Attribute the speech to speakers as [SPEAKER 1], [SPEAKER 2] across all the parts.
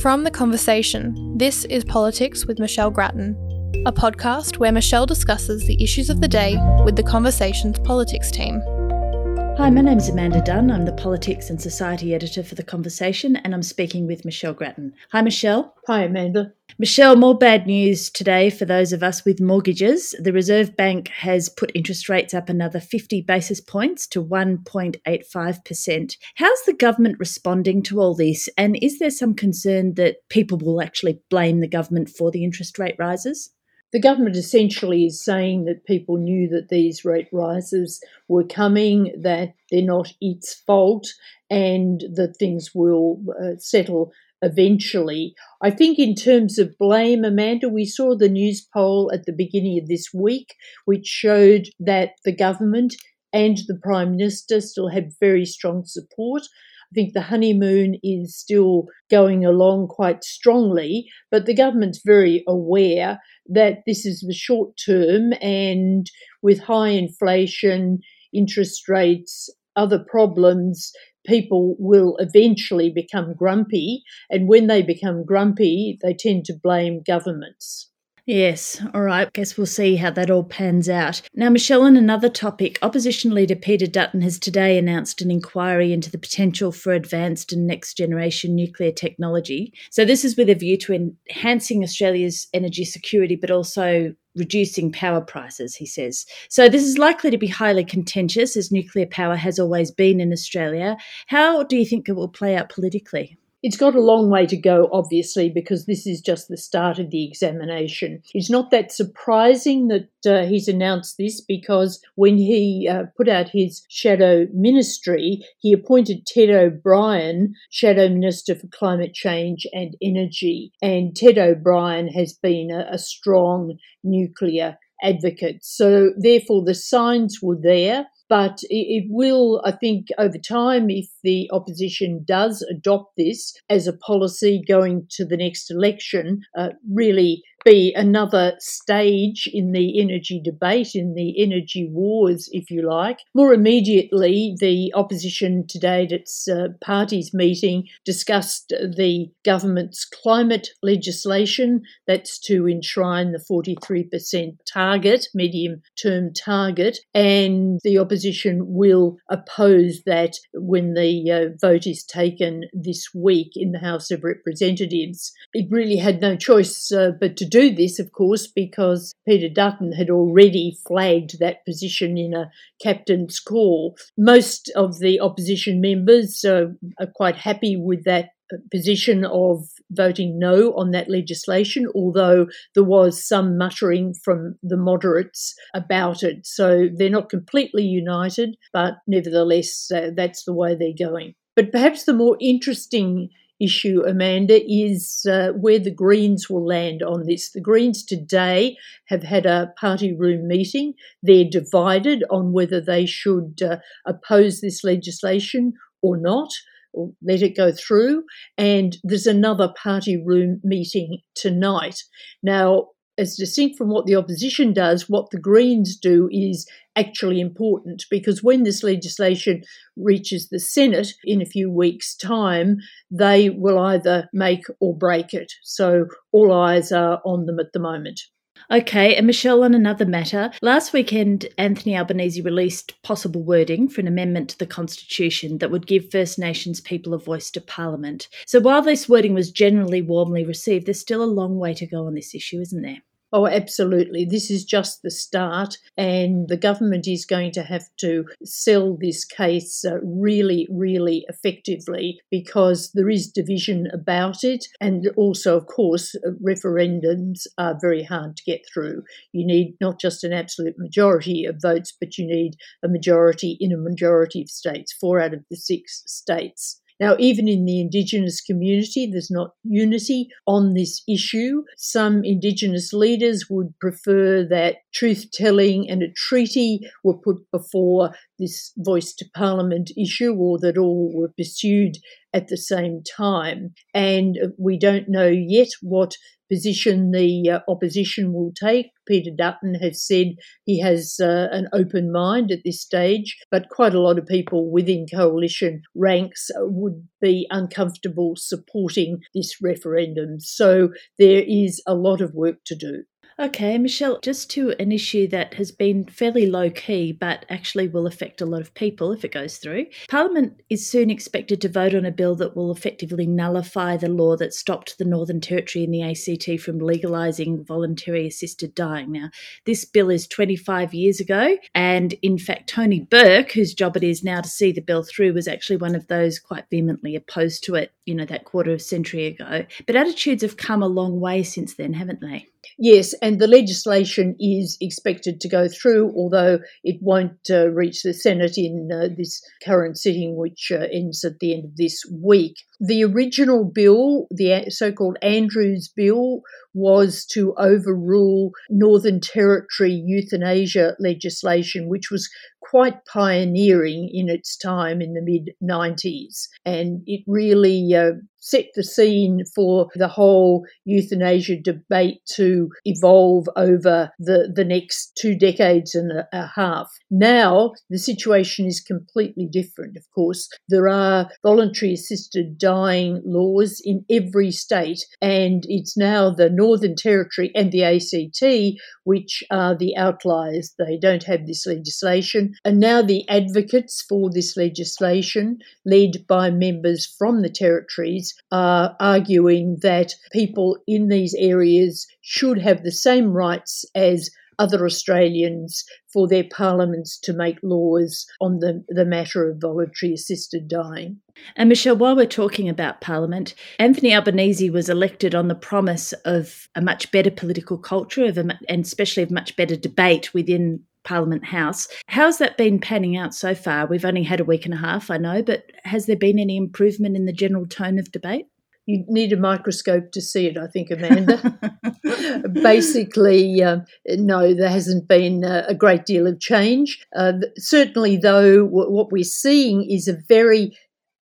[SPEAKER 1] From The Conversation, this is Politics with Michelle Grattan, a podcast where Michelle discusses the issues of the day with The Conversation's politics team.
[SPEAKER 2] Hi, my name is Amanda Dunn. I'm the Politics and Society Editor for The Conversation, and I'm speaking with Michelle Grattan. Hi, Michelle.
[SPEAKER 3] Hi, Amanda.
[SPEAKER 2] Michelle, more bad news today for those of us with mortgages. The Reserve Bank has put interest rates up another 50 basis points to 1.85%. How's the government responding to all this? And is there some concern that people will actually blame the government for the interest rate rises?
[SPEAKER 3] The government essentially is saying that people knew that these rate rises were coming, that they're not its fault, and that things will uh, settle eventually. I think, in terms of blame, Amanda, we saw the Newspoll at the beginning of this week, which showed that the government and the Prime Minister still had very strong support. I think the honeymoon is still going along quite strongly, but the government's very aware that this is the short term and with high inflation, interest rates, other problems, people will eventually become grumpy. And when they become grumpy, they tend to blame governments.
[SPEAKER 2] Yes, all right. Guess we'll see how that all pans out. Now, Michelle, on another topic, opposition leader Peter Dutton has today announced an inquiry into the potential for advanced and next generation nuclear technology. So, this is with a view to enhancing Australia's energy security, but also reducing power prices, he says. So, this is likely to be highly contentious, as nuclear power has always been in Australia. How do you think it will play out politically?
[SPEAKER 3] It's got a long way to go, obviously, because this is just the start of the examination. It's not that surprising that uh, he's announced this because when he uh, put out his shadow ministry, he appointed Ted O'Brien shadow minister for climate change and energy. And Ted O'Brien has been a, a strong nuclear advocate. So, therefore, the signs were there. But it will, I think, over time, if the opposition does adopt this as a policy going to the next election, uh, really be another stage in the energy debate, in the energy wars, if you like. More immediately, the opposition today at its uh, party's meeting discussed the government's climate legislation that's to enshrine the 43% target, medium term target, and the opposition will oppose that when the uh, vote is taken this week in the House of Representatives. It really had no choice uh, but to do this, of course, because Peter Dutton had already flagged that position in a captain's call. Most of the opposition members uh, are quite happy with that position of voting no on that legislation, although there was some muttering from the moderates about it. So they're not completely united, but nevertheless, uh, that's the way they're going. But perhaps the more interesting issue, Amanda, is uh, where the Greens will land on this. The Greens today have had a party room meeting. They're divided on whether they should uh, oppose this legislation or not. Or let it go through, and there's another party room meeting tonight. Now, as distinct from what the opposition does, what the Greens do is actually important because when this legislation reaches the Senate in a few weeks' time, they will either make or break it. So all eyes are on them at the moment.
[SPEAKER 2] Okay, and Michelle, on another matter, last weekend Anthony Albanese released possible wording for an amendment to the Constitution that would give First Nations people a voice to Parliament. So while this wording was generally warmly received, there's still a long way to go on this issue, isn't there?
[SPEAKER 3] Oh, absolutely. This is just the start, and the government is going to have to sell this case uh, really, really effectively because there is division about it. And also, of course, uh, referendums are very hard to get through. You need not just an absolute majority of votes, but you need a majority in a majority of states, four out of the six states. Now, even in the Indigenous community, there's not unity on this issue. Some Indigenous leaders would prefer that truth telling and a treaty were put before this voice to parliament issue or that all were pursued at the same time. And we don't know yet what position the uh, opposition will take. Peter Dutton has said he has uh, an open mind at this stage, but quite a lot of people within coalition ranks would be uncomfortable supporting this referendum. So there is a lot of work to do.
[SPEAKER 2] Okay, Michelle, just to an issue that has been fairly low key, but actually will affect a lot of people if it goes through. Parliament is soon expected to vote on a bill that will effectively nullify the law that stopped the Northern Territory and the ACT from legalising voluntary assisted dying. Now, this bill is 25 years ago, and in fact, Tony Burke, whose job it is now to see the bill through, was actually one of those quite vehemently opposed to it, you know, that quarter of century ago. But attitudes have come a long way since then, haven't they?
[SPEAKER 3] Yes, and the legislation is expected to go through, although it won't uh, reach the Senate in uh, this current sitting, which uh, ends at the end of this week. The original bill, the so called Andrews Bill, was to overrule Northern Territory euthanasia legislation, which was quite pioneering in its time in the mid 90s. And it really uh, set the scene for the whole euthanasia debate to evolve over the, the next two decades and a, a half. Now, the situation is completely different, of course. There are voluntary assisted dying laws in every state, and it's now the Northern Territory and the ACT which are the outliers. They don't have this legislation. And now the advocates for this legislation, led by members from the territories, are arguing that people in these areas should have the same rights as other Australians for their parliaments to make laws on the, the matter of voluntary assisted dying.
[SPEAKER 2] And Michelle, while we're talking about Parliament, Anthony Albanese was elected on the promise of a much better political culture of a, and especially of much better debate within Parliament House. How's that been panning out so far? We've only had a week and a half, I know, but has there been any improvement in the general tone of debate?
[SPEAKER 3] You need a microscope to see it, I think, Amanda. Basically, uh, no, there hasn't been a great deal of change. Uh, certainly, though, what we're seeing is a very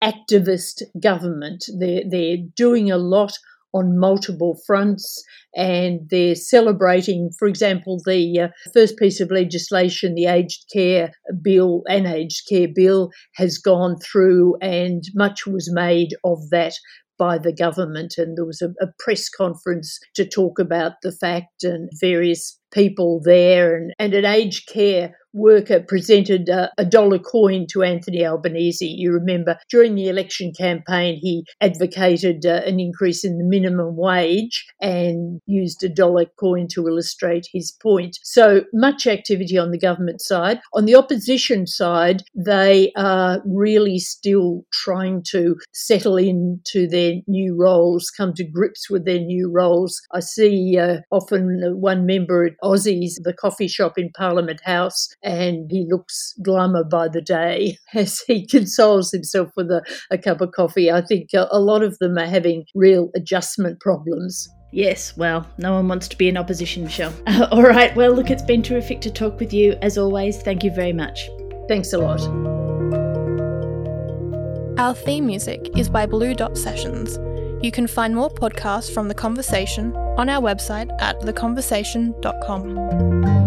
[SPEAKER 3] activist government. They're, they're doing a lot on multiple fronts and they're celebrating, for example, the uh, first piece of legislation, the aged care bill, an aged care bill, has gone through and much was made of that by the government, and there was a, a, press conference to talk about the fact and various people there, and, and an aged care worker presented a, a, dollar coin to Anthony Albanese. You remember during the election campaign, he advocated uh, an increase in the minimum wage and used a dollar coin to illustrate his point. So much activity on the government side. On the opposition side, they are really still trying to settle into their new roles, come to grips with their new roles. I see uh, often one member Aussie's, the coffee shop in Parliament House, and he looks glummer by the day as he consoles himself with a, a cup of coffee. I think a, a lot of them are having real adjustment problems.
[SPEAKER 2] Yes, well, no one wants to be in opposition, Michelle. Uh, all right, well, look, it's been terrific to talk with you. As always, thank you very much.
[SPEAKER 3] Thanks a lot.
[SPEAKER 1] Our theme music is by Blue Dot Sessions. You can find more podcasts from The Conversation on our website at theconversation.com.